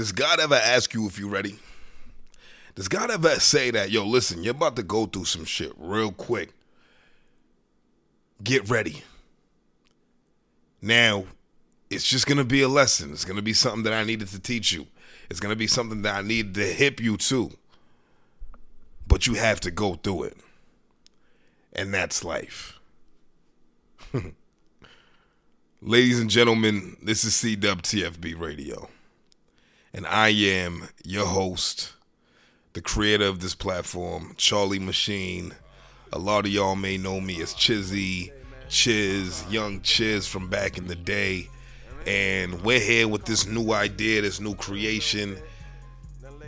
Does God ever ask you if you're ready? Does God ever say that, yo, listen, you're about to go through some shit real quick? Get ready. Now, it's just going to be a lesson. It's going to be something that I needed to teach you. It's going to be something that I needed to hip you to. But you have to go through it. And that's life. Ladies and gentlemen, this is CWTFB Radio. And I am your host, the creator of this platform, Charlie Machine. A lot of y'all may know me as Chizzy, Chiz, Young Chiz from back in the day. And we're here with this new idea, this new creation,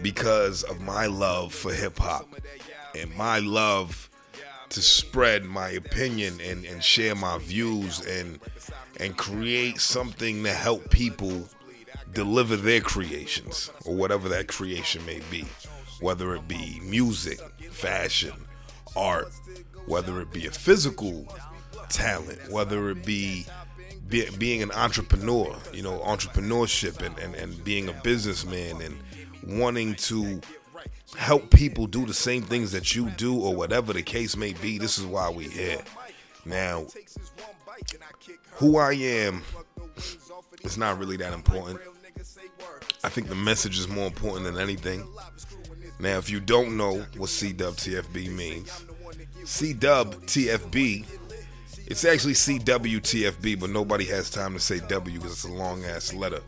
because of my love for hip hop and my love to spread my opinion and, and share my views and and create something to help people deliver their creations or whatever that creation may be, whether it be music, fashion, art, whether it be a physical talent, whether it be, be being an entrepreneur, you know, entrepreneurship and, and, and being a businessman and wanting to help people do the same things that you do or whatever the case may be. This is why we're here. Now, who I am it's not really that important. I think the message is more important than anything. Now, if you don't know what CWTFB means, CWTFB, it's actually CWTFB, but nobody has time to say W because it's a long ass letter.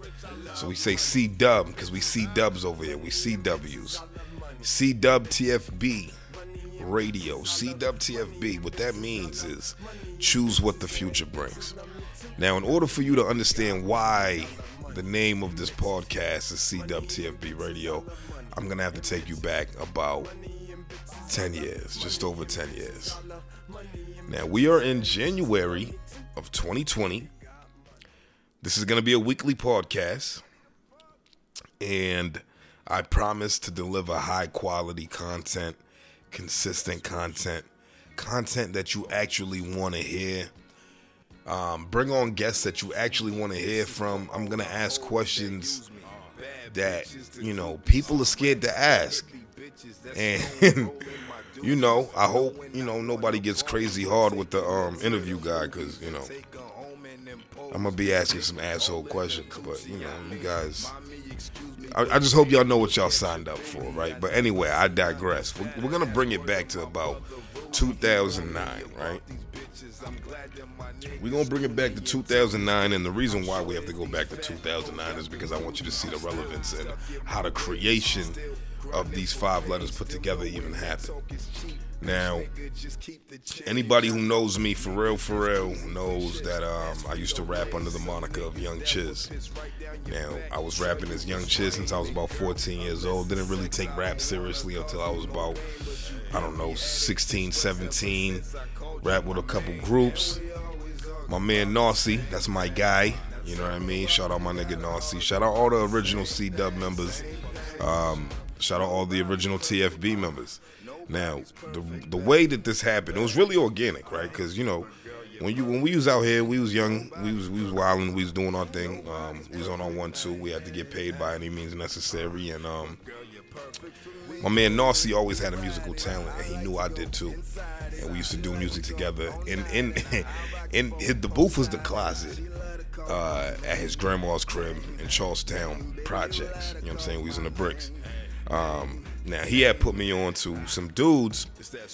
So we say C dub because we see dubs over here. We see W's. CWTFB radio. CWTFB. What that means is choose what the future brings. Now, in order for you to understand why the name of this podcast is CWTFB Radio, I'm going to have to take you back about 10 years, just over 10 years. Now, we are in January of 2020. This is going to be a weekly podcast, and I promise to deliver high quality content, consistent content, content that you actually want to hear um, bring on guests that you actually want to hear from. I'm gonna ask questions that you know people are scared to ask, and you know I hope you know nobody gets crazy hard with the um, interview guy because you know I'm gonna be asking some asshole questions, but you know you guys. I, I just hope y'all know what y'all signed up for, right? But anyway, I digress. We're, we're gonna bring it back to about 2009, right? We're gonna bring it back to 2009, and the reason why we have to go back to 2009 is because I want you to see the relevance and how the creation of these five letters put together even happened. Now, anybody who knows me for real, for real, knows that um, I used to rap under the moniker of Young Chiz. Now, I was rapping as Young Chiz since I was about 14 years old. Didn't really take rap seriously until I was about, I don't know, 16, 17. Rap with a couple groups. My man Narcy, that's my guy. You know what I mean? Shout out my nigga Narcy. Shout out all the original C Dub members. Um, shout out all the original TFB members. Now, the the way that this happened, it was really organic, right? Because you know, when you when we was out here, we was young, we was we was wilding, we was doing our thing. Um, we was on our one two. We had to get paid by any means necessary, and um, my man Narcy always had a musical talent, and he knew I did too. And we used to do music together. And in in, the booth was the closet uh, at his grandma's crib in Charlestown Projects. You know what I'm saying? We was in the bricks. Um, now he had put me on to some dudes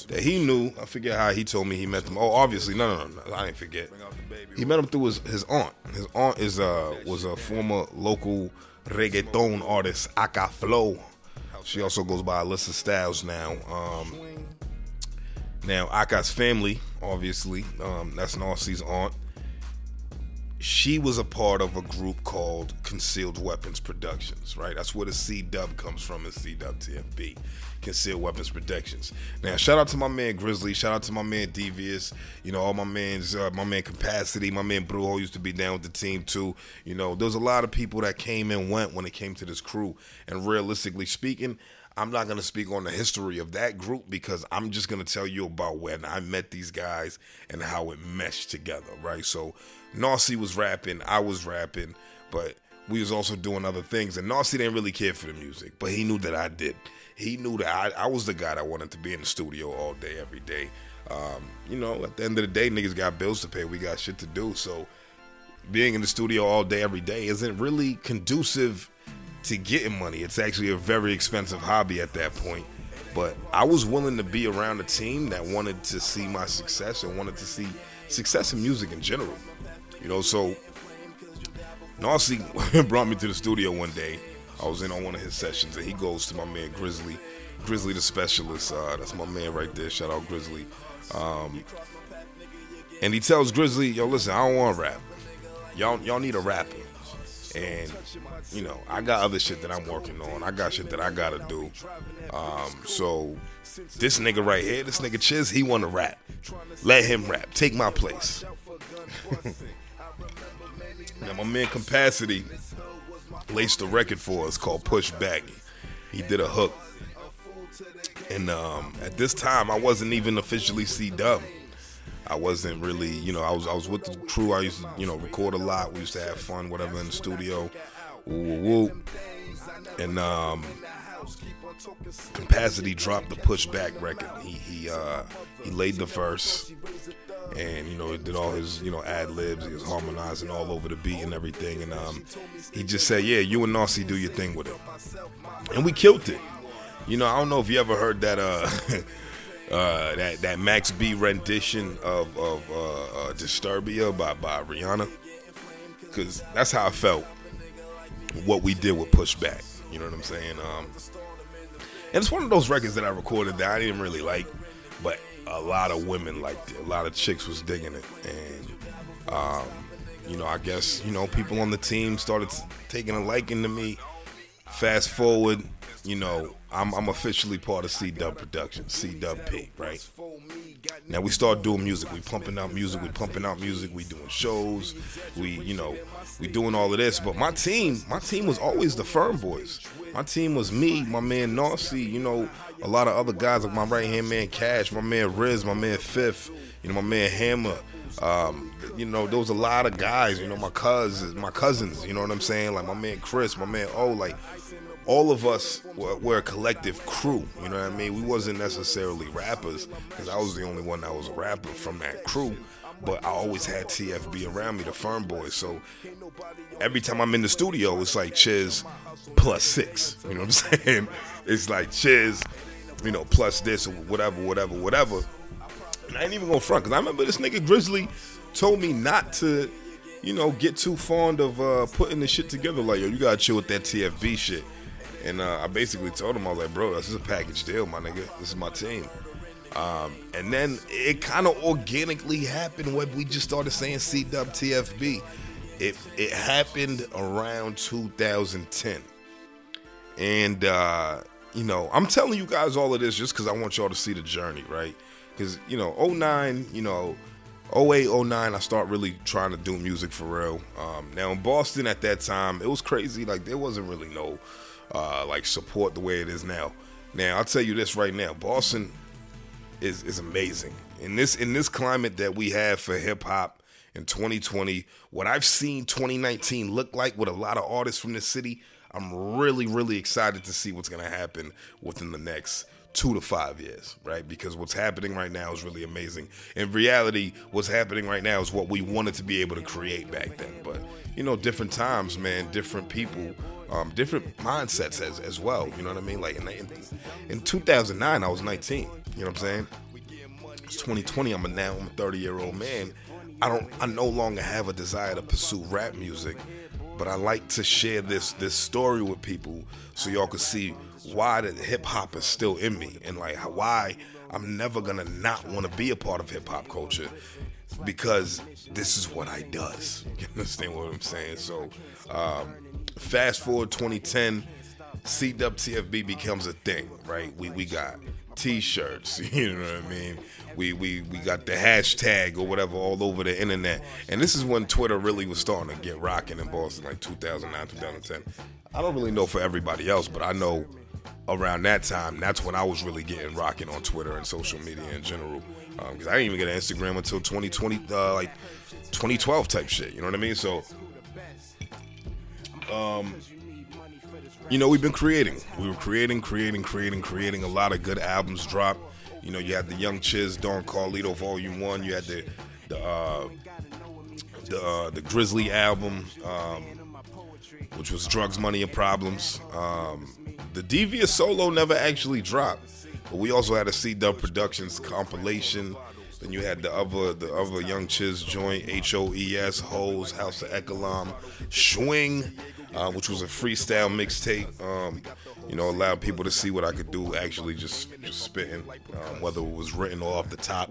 that he knew. I forget how he told me he met them. Oh, obviously, no, no, no, I didn't forget. He met them through his, his aunt. His aunt is uh was a former local reggaeton artist, Aka Flow. She also goes by Alyssa Styles now. Um, now Aka's family, obviously, um, that's Narcy's aunt she was a part of a group called Concealed Weapons Productions, right? That's where the C dub comes from in C dub TFB, Concealed Weapons Productions. Now, shout out to my man Grizzly, shout out to my man Devious, you know, all my man's, uh, my man Capacity, my man Brujo used to be down with the team too. You know, there's a lot of people that came and went when it came to this crew. And realistically speaking, I'm not going to speak on the history of that group because I'm just going to tell you about when I met these guys and how it meshed together, right? So, Narcy was rapping, I was rapping, but we was also doing other things. And Narcy didn't really care for the music, but he knew that I did. He knew that I, I was the guy that wanted to be in the studio all day, every day. Um, you know, at the end of the day, niggas got bills to pay. We got shit to do. So being in the studio all day, every day isn't really conducive to getting money. It's actually a very expensive hobby at that point. But I was willing to be around a team that wanted to see my success and wanted to see success in music in general. You know, so Narcy brought me to the studio one day. I was in on one of his sessions, and he goes to my man Grizzly, Grizzly the specialist. Uh, that's my man right there. Shout out Grizzly. Um, and he tells Grizzly, "Yo, listen, I don't want to rap. Y'all, y'all need a rapper." And you know, I got other shit that I'm working on. I got shit that I gotta do. Um, so this nigga right here, this nigga Chiz, he wanna rap. Let him rap. Take my place. now my man Capacity laced a record for us called Push Back. He did a hook. And um, at this time I wasn't even officially C Dub. I wasn't really, you know, I was I was with the crew. I used to, you know, record a lot. We used to have fun, whatever, in the studio. Woo woo woo. And um, Capacity dropped the pushback record. He he uh, he laid the verse, and you know, did all his you know ad libs. He was harmonizing all over the beat and everything. And um, he just said, "Yeah, you and Narcy do your thing with it," and we killed it. You know, I don't know if you ever heard that. Uh, uh, that that Max B rendition of of uh, uh, Disturbia by by Rihanna, because that's how I felt. What we did with Pushback, you know what I'm saying? Um, and it's one of those records that I recorded that I didn't really like, but a lot of women liked it. A lot of chicks was digging it, and um, you know, I guess you know people on the team started taking a liking to me. Fast forward, you know, I'm, I'm officially part of C Dub Productions, C Dub P, right? Now we start doing music. We pumping out music. We pumping out music. We doing shows. We, you know, we doing all of this. But my team, my team was always the Firm Boys. My team was me, my man Narcy, you know, a lot of other guys like my right hand man Cash, my man Riz, my man Fifth, you know, my man Hammer. Um, you know, there was a lot of guys, you know, my cousins, my cousins, you know what I'm saying? Like my man Chris, my man O, like all of us were, were, a collective crew. You know what I mean? We wasn't necessarily rappers because I was the only one that was a rapper from that crew. But I always had TFB around me, the firm boys. So every time I'm in the studio, it's like Chiz plus six. You know what I'm saying? It's like Chiz, you know, plus this or whatever, whatever, whatever. And I ain't even gonna front because I remember this nigga Grizzly told me not to, you know, get too fond of uh, putting the shit together. Like, yo, you gotta chill with that TFB shit. And uh, I basically told him, I was like, bro, this is a package deal, my nigga. This is my team. Um, and then it kind of organically happened when we just started saying CWTFB. It, it happened around 2010. And, uh, you know, I'm telling you guys all of this just because I want y'all to see the journey, right? Because, you know, 09, you know, 08, 09, I start really trying to do music for real. Um, now in Boston at that time, it was crazy. Like, there wasn't really no uh, like support the way it is now. Now I'll tell you this right now, Boston is is amazing in this in this climate that we have for hip hop in 2020. What I've seen 2019 look like with a lot of artists from the city, I'm really really excited to see what's gonna happen within the next two to five years, right? Because what's happening right now is really amazing. In reality, what's happening right now is what we wanted to be able to create back then. But you know, different times, man, different people um, different mindsets as, as well. You know what I mean? Like in, in, in 2009, I was 19. You know what I'm saying? It's 2020. I'm a now I'm a 30 year old man. I don't. I no longer have a desire to pursue rap music, but I like to share this this story with people so y'all can see why the hip hop is still in me and like why I'm never gonna not want to be a part of hip hop culture because this is what I does. You understand what I'm saying? So, um, fast forward 2010, CWTFB becomes a thing, right? We we got t-shirts, you know what I mean? We we we got the hashtag or whatever all over the internet. And this is when Twitter really was starting to get rocking in Boston, like 2009, 2010. I don't really know for everybody else, but I know around that time, that's when I was really getting rocking on Twitter and social media in general. Because um, I didn't even get an Instagram until 2020, uh, like 2012 type shit. You know what I mean? So um, you know, we've been creating. We were creating, creating, creating, creating. A lot of good albums drop. You know, you had the Young Chiz, Don Carlito Volume One. You had the the uh, the, uh, the Grizzly album, um, which was Drugs, Money, and Problems. Um, the Devious solo never actually dropped, but we also had a C Dub Productions compilation. Then you had the other the other Young Chiz joint, H O E S, Hoes, House of Ekalam, Swing, uh, which was a freestyle mixtape. Um, you know, allowed people to see what I could do, actually just just spitting, um, whether it was written or off the top.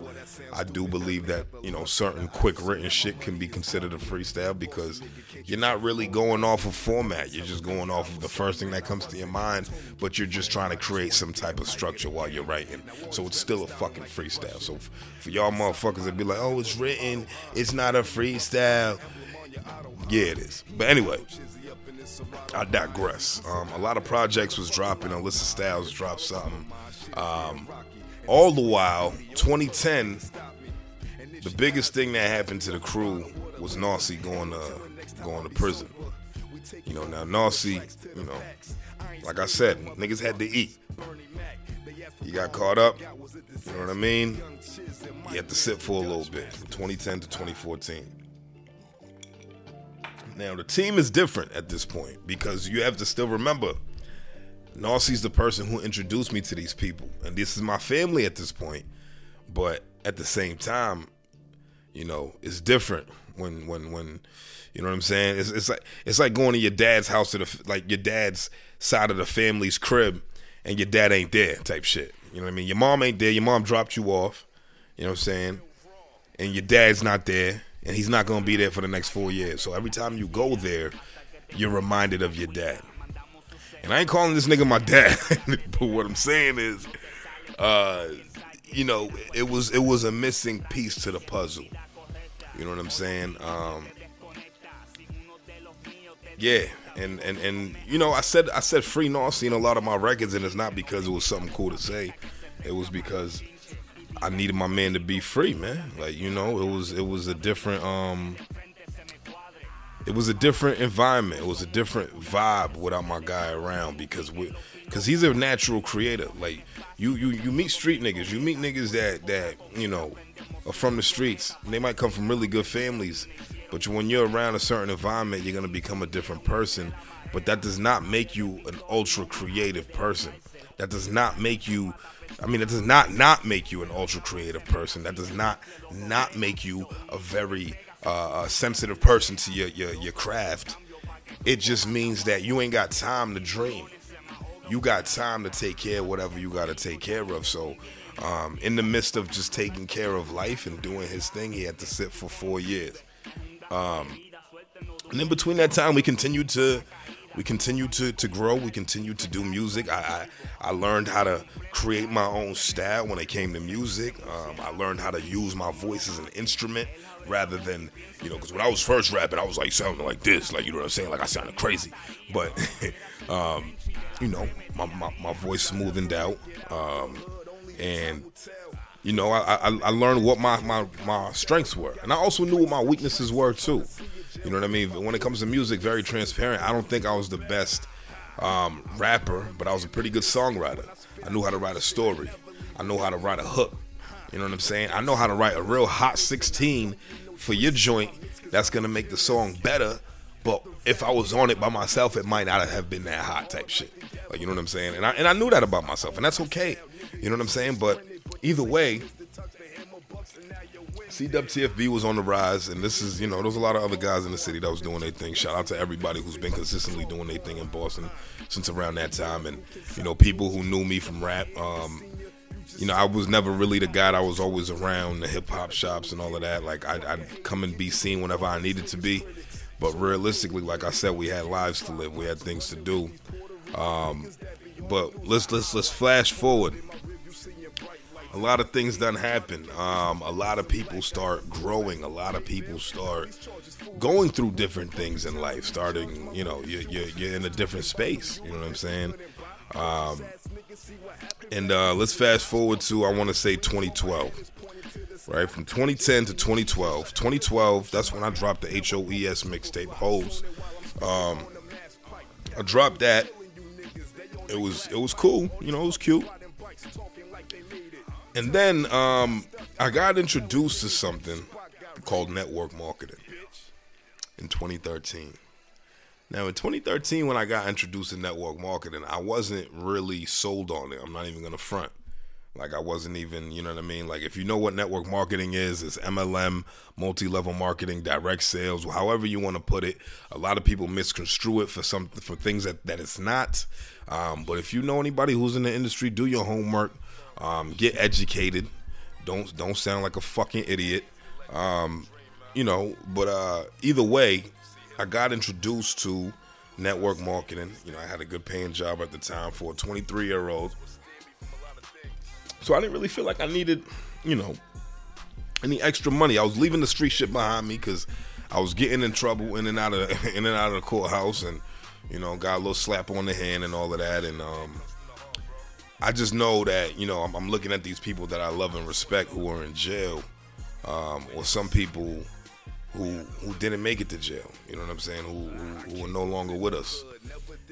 I do believe that you know certain quick written shit can be considered a freestyle because you're not really going off of format. You're just going off of the first thing that comes to your mind, but you're just trying to create some type of structure while you're writing. So it's still a fucking freestyle. So for y'all motherfuckers that be like, oh, it's written, it's not a freestyle. Yeah, it is. But anyway, I digress. Um, a lot of projects was dropping. Alyssa Styles dropped something. Um, all the while, 2010, the biggest thing that happened to the crew was Narcy going to going to prison. You know, now Narcy, you know, like I said, niggas had to eat. He got caught up. You know what I mean? He had to sit for a little bit from 2010 to 2014. Now the team is different at this point because you have to still remember Narcy's the person who introduced me to these people, and this is my family at this point. But at the same time, you know, it's different when when when you know what I'm saying. It's, it's like it's like going to your dad's house to the like your dad's side of the family's crib, and your dad ain't there type shit. You know what I mean? Your mom ain't there. Your mom dropped you off. You know what I'm saying? And your dad's not there and he's not going to be there for the next four years. So every time you go there, you're reminded of your dad. And I ain't calling this nigga my dad, but what I'm saying is, uh, you know, it was it was a missing piece to the puzzle. You know what I'm saying? Um, yeah, and and and you know, I said I said free Narcy in a lot of my records, and it's not because it was something cool to say. It was because I needed my man to be free, man. Like you know, it was it was a different um, it was a different environment. It was a different vibe without my guy around because we because he's a natural creator. Like you you you meet street niggas, you meet niggas that that you know are from the streets. They might come from really good families, but when you're around a certain environment, you're gonna become a different person. But that does not make you an ultra creative person. That does not make you I mean, it does not not make you an ultra creative person. That does not not make you a very uh, sensitive person to your, your your craft. It just means that you ain't got time to dream. You got time to take care of whatever you got to take care of. So, um, in the midst of just taking care of life and doing his thing, he had to sit for four years. Um, and in between that time, we continued to we continue to, to grow. We continue to do music. I, I, I learned how to create my own style when it came to music. Um, I learned how to use my voice as an instrument rather than you know because when I was first rapping, I was like sounding like this, like you know what I'm saying, like I sounded crazy. But um, you know, my, my, my voice smoothened out, um, and you know, I, I, I learned what my, my my strengths were, and I also knew what my weaknesses were too. You know what I mean? When it comes to music, very transparent. I don't think I was the best um, rapper, but I was a pretty good songwriter. I knew how to write a story. I know how to write a hook. You know what I'm saying? I know how to write a real hot 16 for your joint that's gonna make the song better. But if I was on it by myself, it might not have been that hot type shit. Like you know what I'm saying? And I and I knew that about myself, and that's okay. You know what I'm saying? But either way, CWTFB was on the rise, and this is, you know, there's a lot of other guys in the city that was doing their thing. Shout out to everybody who's been consistently doing their thing in Boston since around that time, and you know, people who knew me from rap. Um, you know, I was never really the guy that was always around the hip hop shops and all of that. Like, I'd, I'd come and be seen whenever I needed to be, but realistically, like I said, we had lives to live, we had things to do. Um, but let's let's let's flash forward a lot of things done happen. Um, a lot of people start growing. A lot of people start going through different things in life. Starting, you know, you're, you're, you're in a different space. You know what I'm saying? Um, and uh, let's fast forward to I want to say 2012. Right from 2010 to 2012. 2012, that's when I dropped the HOES mixtape Hoes. Um, I dropped that. It was it was cool, you know, it was cute. And then um, I got introduced to something called network marketing in 2013. Now, in 2013, when I got introduced to network marketing, I wasn't really sold on it. I'm not even going to front. Like, I wasn't even, you know what I mean? Like, if you know what network marketing is, it's MLM, multi level marketing, direct sales, however you want to put it. A lot of people misconstrue it for some for things that, that it's not. Um, but if you know anybody who's in the industry, do your homework, um, get educated. Don't don't sound like a fucking idiot. Um, you know, but uh, either way, I got introduced to network marketing. You know, I had a good paying job at the time for a 23 year old. So I didn't really feel like I needed, you know, any extra money. I was leaving the street shit behind me because I was getting in trouble in and out of in and out of the courthouse, and you know, got a little slap on the hand and all of that. And um, I just know that you know I'm, I'm, looking at these people that I love and respect who are in jail, um, or some people who who didn't make it to jail. You know what I'm saying? Who, who, who are no longer with us,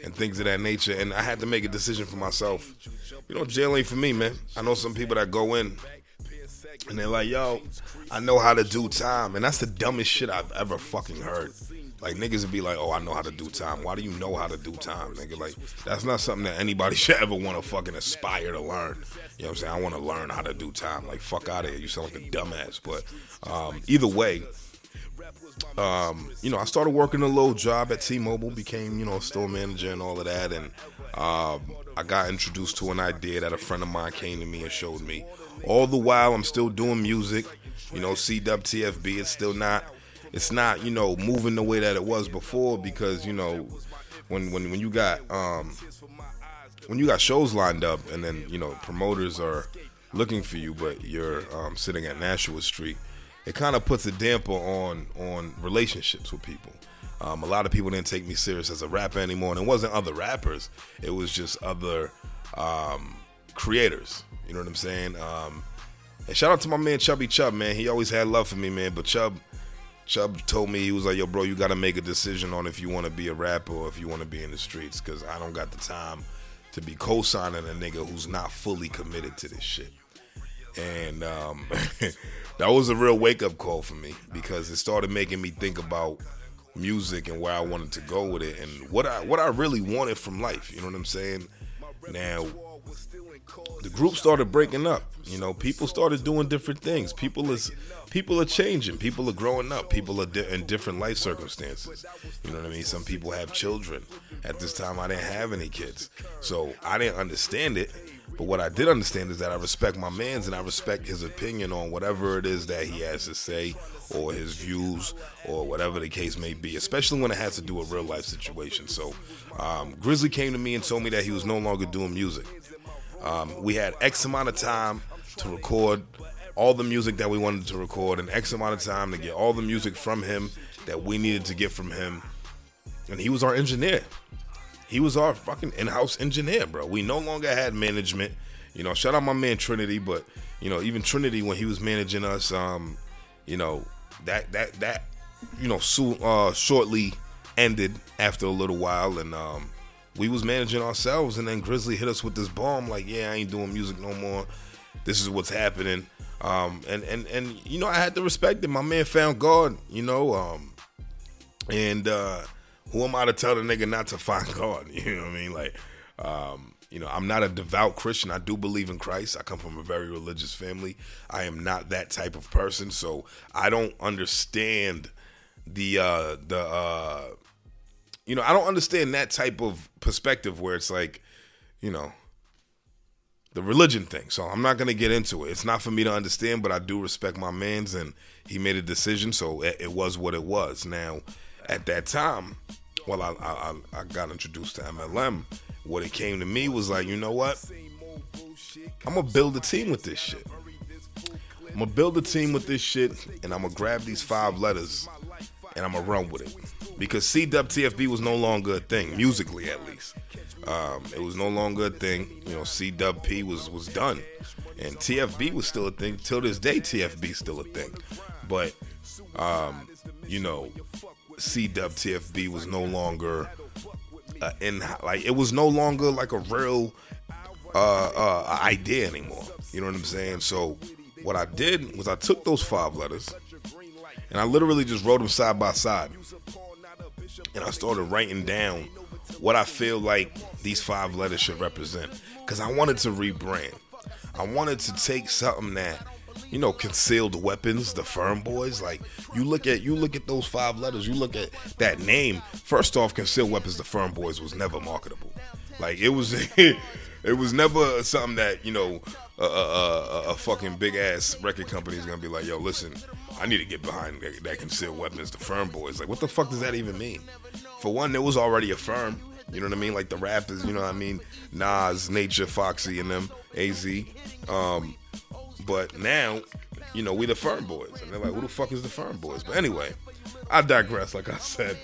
and things of that nature. And I had to make a decision for myself. You know, jail ain't for me, man. I know some people that go in and they're like, "Yo, I know how to do time," and that's the dumbest shit I've ever fucking heard. Like niggas would be like, "Oh, I know how to do time." Why do you know how to do time, nigga? Like that's not something that anybody should ever want to fucking aspire to learn. You know what I'm saying? I want to learn how to do time. Like fuck out of here. You sound like a dumbass. But um, either way, um, you know, I started working a little job at T-Mobile, became you know store manager and all of that, and um, I got introduced to an idea that a friend of mine came to me and showed me. All the while, I'm still doing music. You know, CWTFB. It's still not. It's not you know moving the way that it was before because you know when when when you got um when you got shows lined up and then you know promoters are looking for you, but you're um, sitting at Nashua Street it kind of puts a damper on on relationships with people. Um, a lot of people didn't take me serious as a rapper anymore, and it wasn't other rappers; it was just other um, creators. You know what I'm saying? Um, and shout out to my man Chubby Chub, man. He always had love for me, man. But Chub, Chub told me he was like, "Yo, bro, you got to make a decision on if you want to be a rapper or if you want to be in the streets, because I don't got the time to be co-signing a nigga who's not fully committed to this shit." And um, that was a real wake up call for me because it started making me think about music and where I wanted to go with it and what I what I really wanted from life. You know what I'm saying? Now the group started breaking up. You know, people started doing different things. People is people are changing. People are growing up. People are di- in different life circumstances. You know what I mean? Some people have children. At this time, I didn't have any kids, so I didn't understand it. But what I did understand is that I respect my man's and I respect his opinion on whatever it is that he has to say or his views or whatever the case may be, especially when it has to do with real life situation. So um, Grizzly came to me and told me that he was no longer doing music. Um, we had X amount of time to record all the music that we wanted to record and X amount of time to get all the music from him that we needed to get from him. And he was our engineer. He was our fucking in-house engineer, bro. We no longer had management. You know, shout out my man Trinity, but you know, even Trinity when he was managing us, um, you know, that that that you know, so, uh, shortly ended after a little while, and um, we was managing ourselves, and then Grizzly hit us with this bomb, like, yeah, I ain't doing music no more. This is what's happening. Um, and and and you know, I had to respect it. My man found God, you know, um, and uh, who am I to tell the nigga not to find God? You know what I mean? Like, um, you know, I'm not a devout Christian. I do believe in Christ. I come from a very religious family. I am not that type of person, so I don't understand the uh the uh you know, I don't understand that type of perspective where it's like, you know, the religion thing. So I'm not going to get into it. It's not for me to understand, but I do respect my man's and he made a decision, so it, was what it was. Now, at that time, well, I, I, I got introduced to MLM. What it came to me was like, you know what? I'm gonna build a team with this shit. I'm gonna build a team with this shit, and I'm gonna grab these five letters, and I'm gonna run with it. Because CWTFB was no longer a thing, musically at least. Um, it was no longer a thing. You know, CWP was was done, and TFB was still a thing. Till this day, TFB still a thing. But um, you know, CWTFB was no longer uh, in like it was no longer like a real uh, uh, idea anymore. You know what I'm saying? So what I did was I took those five letters and I literally just wrote them side by side, and I started writing down what I feel like these five letters should represent because I wanted to rebrand. I wanted to take something that you know, concealed weapons, the firm boys. Like you look at you look at those five letters, you look at that name. First off, concealed weapons, the firm boys was never marketable. Like it was, it was never something that you know a, a, a, a fucking big ass record company is gonna be like, yo, listen, I need to get behind that, that concealed weapons, the firm boys. Like, what the fuck does that even mean? For one, there was already a firm. You know what I mean? Like the rappers, you know what I mean? Nas, Nature, Foxy, and them, AZ. Um, but now, you know, we the firm boys. And they're like, who the fuck is the firm boys? But anyway, I digress, like I said.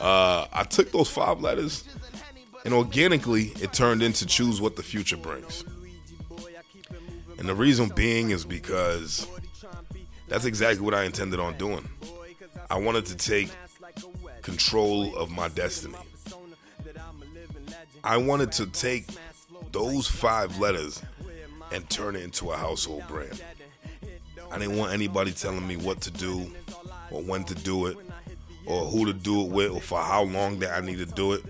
Uh, I took those five letters and organically it turned into choose what the future brings. And the reason being is because that's exactly what I intended on doing. I wanted to take control of my destiny. I wanted to take those five letters and turn it into a household brand. I didn't want anybody telling me what to do or when to do it or who to do it with or for how long that I need to do it.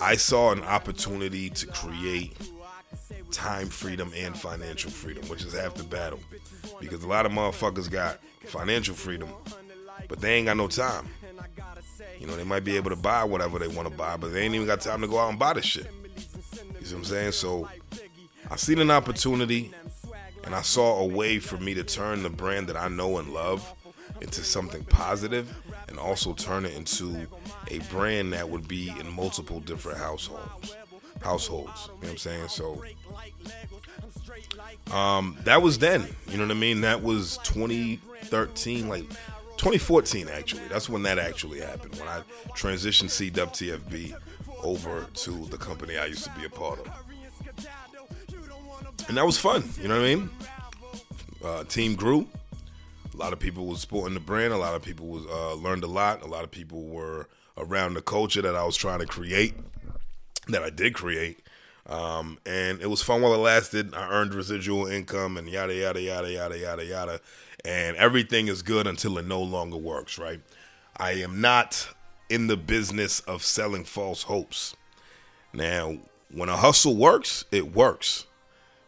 I saw an opportunity to create time freedom and financial freedom, which is half the battle. Because a lot of motherfuckers got financial freedom, but they ain't got no time. You know, they might be able to buy whatever they want to buy, but they ain't even got time to go out and buy the shit. You see what I'm saying? So I seen an opportunity and I saw a way for me to turn the brand that I know and love into something positive and also turn it into a brand that would be in multiple different households. Households. You know what I'm saying? So um, that was then. You know what I mean? That was 2013, like 2014 actually. That's when that actually happened. When I transitioned CWTFB over to the company I used to be a part of and that was fun. You know what I mean? Uh, team grew. A lot of people was supporting the brand. A lot of people was uh, learned a lot. A lot of people were around the culture that I was trying to create, that I did create. Um, and it was fun while it lasted. I earned residual income and yada yada yada yada yada yada. And everything is good until it no longer works. Right? I am not in the business of selling false hopes. Now, when a hustle works, it works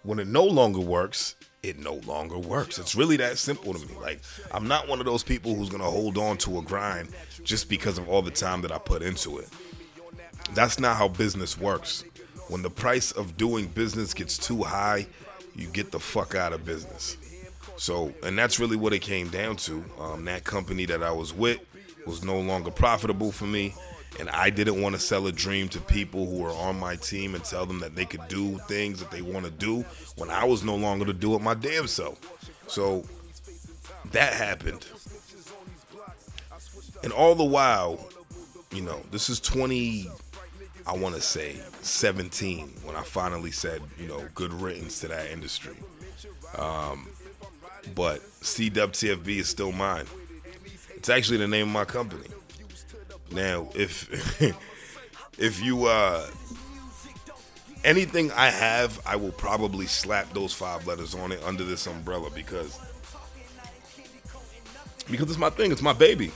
when it no longer works, it no longer works. It's really that simple to me. Like, I'm not one of those people who's gonna hold on to a grind just because of all the time that I put into it. That's not how business works. When the price of doing business gets too high, you get the fuck out of business. So, and that's really what it came down to. Um, that company that I was with was no longer profitable for me and I didn't want to sell a dream to people who were on my team and tell them that they could do things that they want to do when I was no longer to do it my damn self. So that happened. And all the while, you know, this is 20, I want to say 17 when I finally said, you know, good riddance to that industry. Um, but CWTFB is still mine. It's actually the name of my company. Now, if if you uh anything I have, I will probably slap those five letters on it under this umbrella because because it's my thing, it's my baby.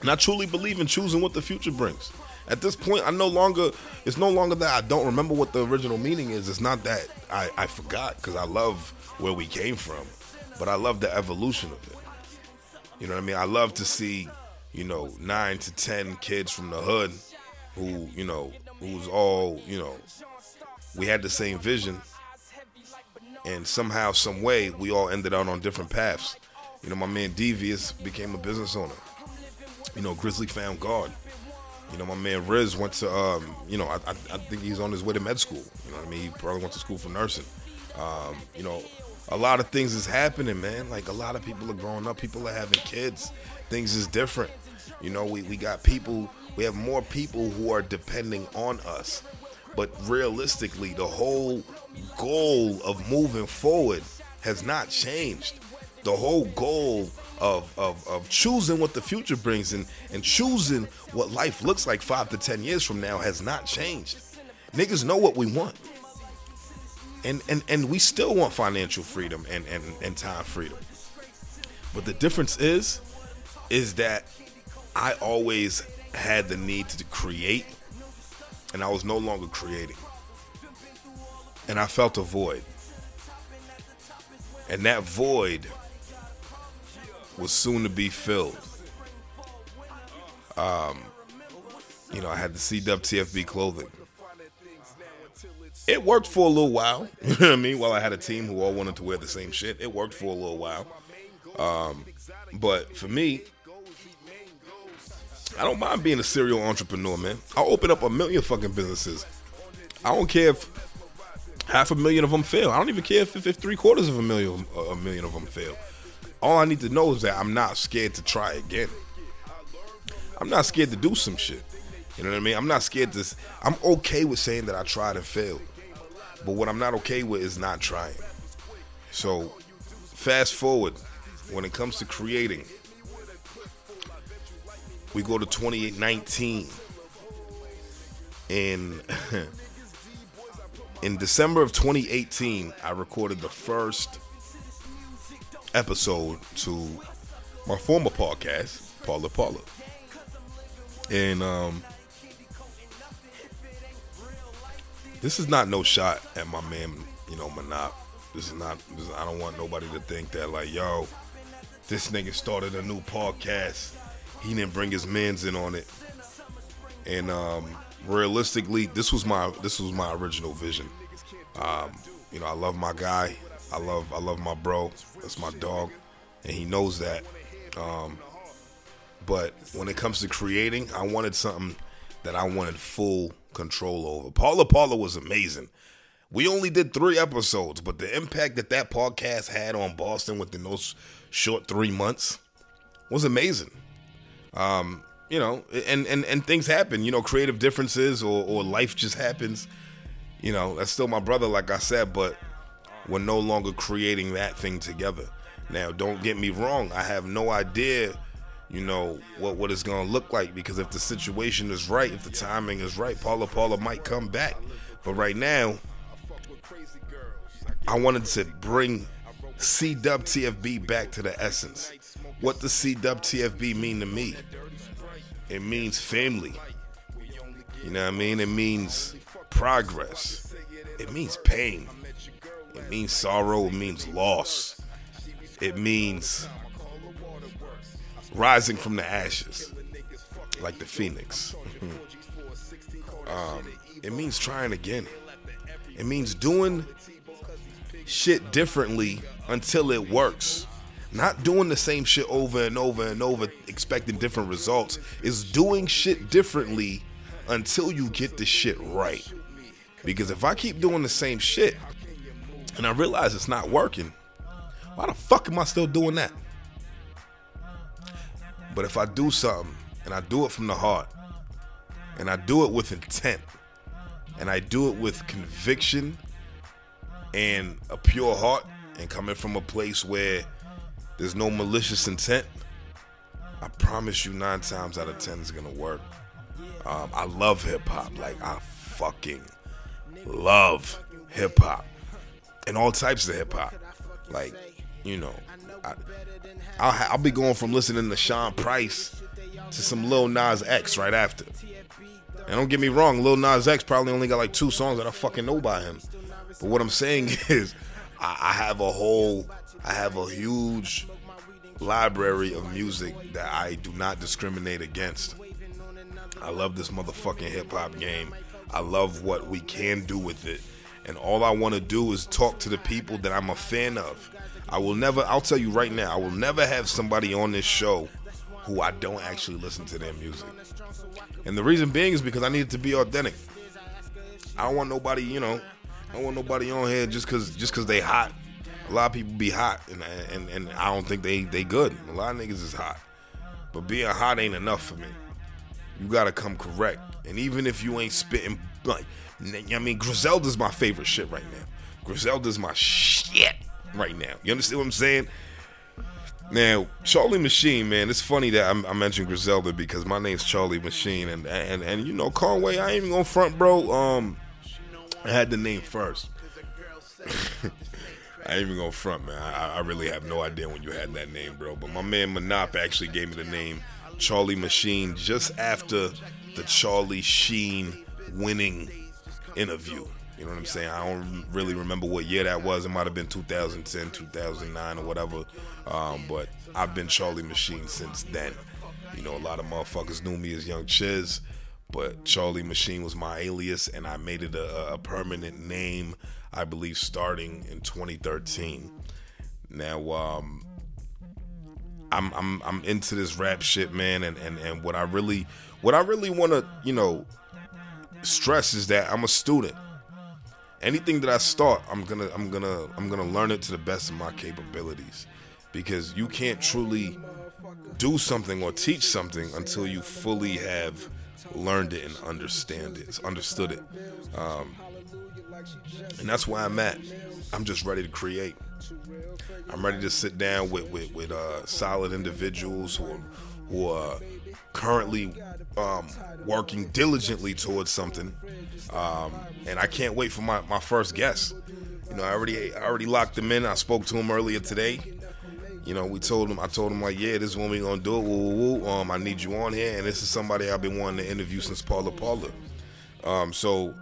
And I truly believe in choosing what the future brings. At this point, I no longer it's no longer that I don't remember what the original meaning is. It's not that I, I forgot because I love where we came from, but I love the evolution of it. You know what I mean? I love to see you know, nine to ten kids from the hood who, you know, who's all, you know, we had the same vision. And somehow, some way, we all ended out on different paths. You know, my man Devious became a business owner. You know, Grizzly found God. You know, my man Riz went to, um, you know, I, I, I, think he's on his way to med school. You know what I mean? He probably went to school for nursing. Um, you know, a lot of things is happening, man. Like a lot of people are growing up. People are having kids. Things is different. You know, we, we got people, we have more people who are depending on us. But realistically, the whole goal of moving forward has not changed. the whole goal of, of, of choosing what the future brings and, and choosing what life looks like five to ten years from now has not changed. Niggas know what we want. And and, and we still want financial freedom and, and, and time freedom. But the difference is, is that I always had the need to create and I was no longer creating. And I felt a void. And that void was soon to be filled. Um, you know, I had the CWTFB clothing. It worked for a little while. You know what I mean? While I had a team who all wanted to wear the same shit, it worked for a little while. Um, but for me, I don't mind being a serial entrepreneur, man. I'll open up a million fucking businesses. I don't care if half a million of them fail. I don't even care if, if, if three quarters of a million a million of them fail. All I need to know is that I'm not scared to try again. I'm not scared to do some shit. You know what I mean? I'm not scared to. I'm okay with saying that I tried and failed, but what I'm not okay with is not trying. So, fast forward, when it comes to creating, we go to 2019 in in December of 2018 I recorded the first episode to my former podcast Paula Paula and um this is not no shot at my man you know Manop this is not this, I don't want nobody to think that like yo this nigga started a new podcast he didn't bring his mans in on it. And um, realistically, this was my this was my original vision. Um, you know, I love my guy. I love I love my bro. That's my dog, and he knows that. Um, but when it comes to creating, I wanted something that I wanted full control over. Paula Paula was amazing. We only did three episodes, but the impact that that podcast had on Boston within those short three months was amazing. Um, you know, and, and, and things happen, you know, creative differences or, or life just happens. You know, that's still my brother, like I said, but we're no longer creating that thing together. Now, don't get me wrong, I have no idea, you know, what, what it's gonna look like because if the situation is right, if the timing is right, Paula Paula might come back. But right now, I wanted to bring CWTFB back to the essence. What does CWTFB mean to me? It means family. You know what I mean? It means progress. It means pain. It means sorrow. It means loss. It means rising from the ashes, like the phoenix. um, it means trying again. It means doing shit differently until it works. Not doing the same shit over and over and over, expecting different results, is doing shit differently until you get the shit right. Because if I keep doing the same shit and I realize it's not working, why the fuck am I still doing that? But if I do something and I do it from the heart and I do it with intent and I do it with conviction and a pure heart and coming from a place where there's no malicious intent, I promise you nine times out of ten it's gonna work. Um, I love hip hop, like I fucking love hip hop and all types of hip hop. Like, you know, I, I'll, I'll be going from listening to Sean Price to some Lil Nas X right after. And don't get me wrong, Lil Nas X probably only got like two songs that I fucking know by him. But what I'm saying is, I, I have a whole I have a huge library of music that I do not discriminate against. I love this motherfucking hip hop game. I love what we can do with it. And all I want to do is talk to the people that I'm a fan of. I will never, I'll tell you right now, I will never have somebody on this show who I don't actually listen to their music. And the reason being is because I need it to be authentic. I don't want nobody, you know, I don't want nobody on here just cause just cause they hot a lot of people be hot, and and and I don't think they they good. A lot of niggas is hot, but being hot ain't enough for me. You gotta come correct, and even if you ain't spitting like, I mean, Griselda's my favorite shit right now. Griselda's my shit right now. You understand what I'm saying? Now, Charlie Machine, man, it's funny that I, I, mentioned Griselda because my name's Charlie Machine, and and and you know Conway, I ain't even gonna front, bro. Um, I had the name first. I ain't even gonna front, man. I, I, really have no idea when you had that name, bro. But my man Monop actually gave me the name Charlie Machine just after the Charlie Sheen winning interview. You know what I'm saying? I don't really remember what year that was. It might have been 2010, 2009, or whatever. Um, but I've been Charlie Machine since then. You know, a lot of motherfuckers knew me as Young Chiz, but Charlie Machine was my alias, and I made it a, a permanent name, I believe, starting in 2013. Now, um, I'm I'm I'm into this rap shit, man, and and and what I really what I really want to, you know, stress is that I'm a student anything that I start, I'm gonna I'm gonna I'm gonna learn it to the best of my capabilities, because you can't truly do something or teach something until you fully have learned it and understand it, understood it, um, and that's where I'm at. I'm just ready to create. I'm ready to sit down with with, with uh, solid individuals who are, who are currently um, working diligently towards something, um, and I can't wait for my, my first guest. You know, I already I already locked him in. I spoke to him earlier today. You know, we told him I told him like, yeah, this is when we gonna do it. Woo, woo. Um, I need you on here, and this is somebody I've been wanting to interview since Paula Paula. Um, so,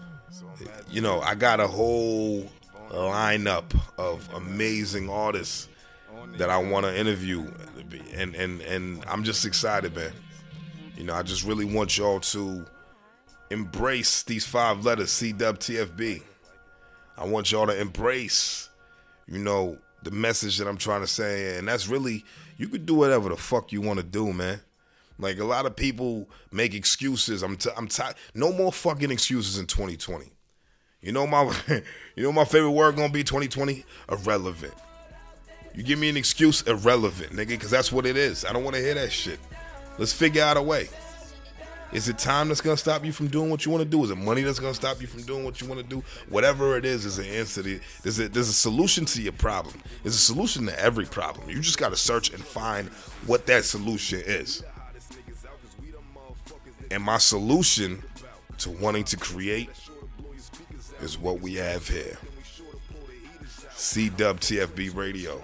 you know, I got a whole lineup of amazing artists that I want to interview, and and and I'm just excited, man. You know, I just really want y'all to embrace these five letters CWTFB. I want y'all to embrace, you know, the message that I'm trying to say. And that's really, you could do whatever the fuck you want to do, man. Like a lot of people make excuses. I'm t- I'm tired. No more fucking excuses in 2020. You know my you know my favorite word gonna be 2020? Irrelevant. You give me an excuse, irrelevant, nigga, because that's what it is. I don't want to hear that shit. Let's figure out a way. Is it time that's gonna stop you from doing what you want to do? Is it money that's gonna stop you from doing what you want to do? Whatever it is, is an answer. To, there's a there's a solution to your problem. There's a solution to every problem. You just gotta search and find what that solution is. And my solution to wanting to create is what we have here. CWTFB Radio.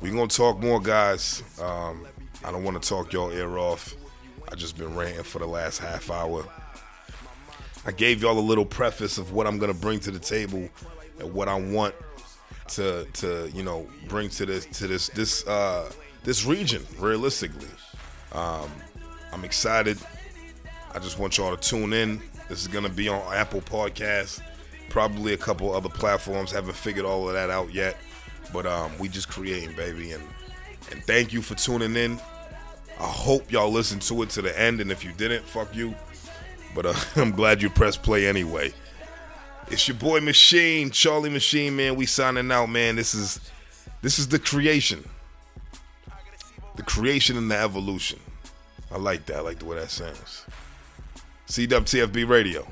We're gonna talk more, guys. Um, I don't want to talk y'all ear off. I just been ranting for the last half hour. I gave y'all a little preface of what I'm gonna bring to the table and what I want to to you know bring to this to this this uh this region realistically. Um, I'm excited. I just want y'all to tune in. This is gonna be on Apple Podcasts, probably a couple other platforms. Haven't figured all of that out yet, but um, we just creating, baby. And and thank you for tuning in. I hope y'all listened to it to the end, and if you didn't, fuck you. But uh, I'm glad you pressed play anyway. It's your boy Machine, Charlie Machine, man. We signing out, man. This is this is the creation, the creation and the evolution. I like that. I like the way that sounds. CWTFB Radio.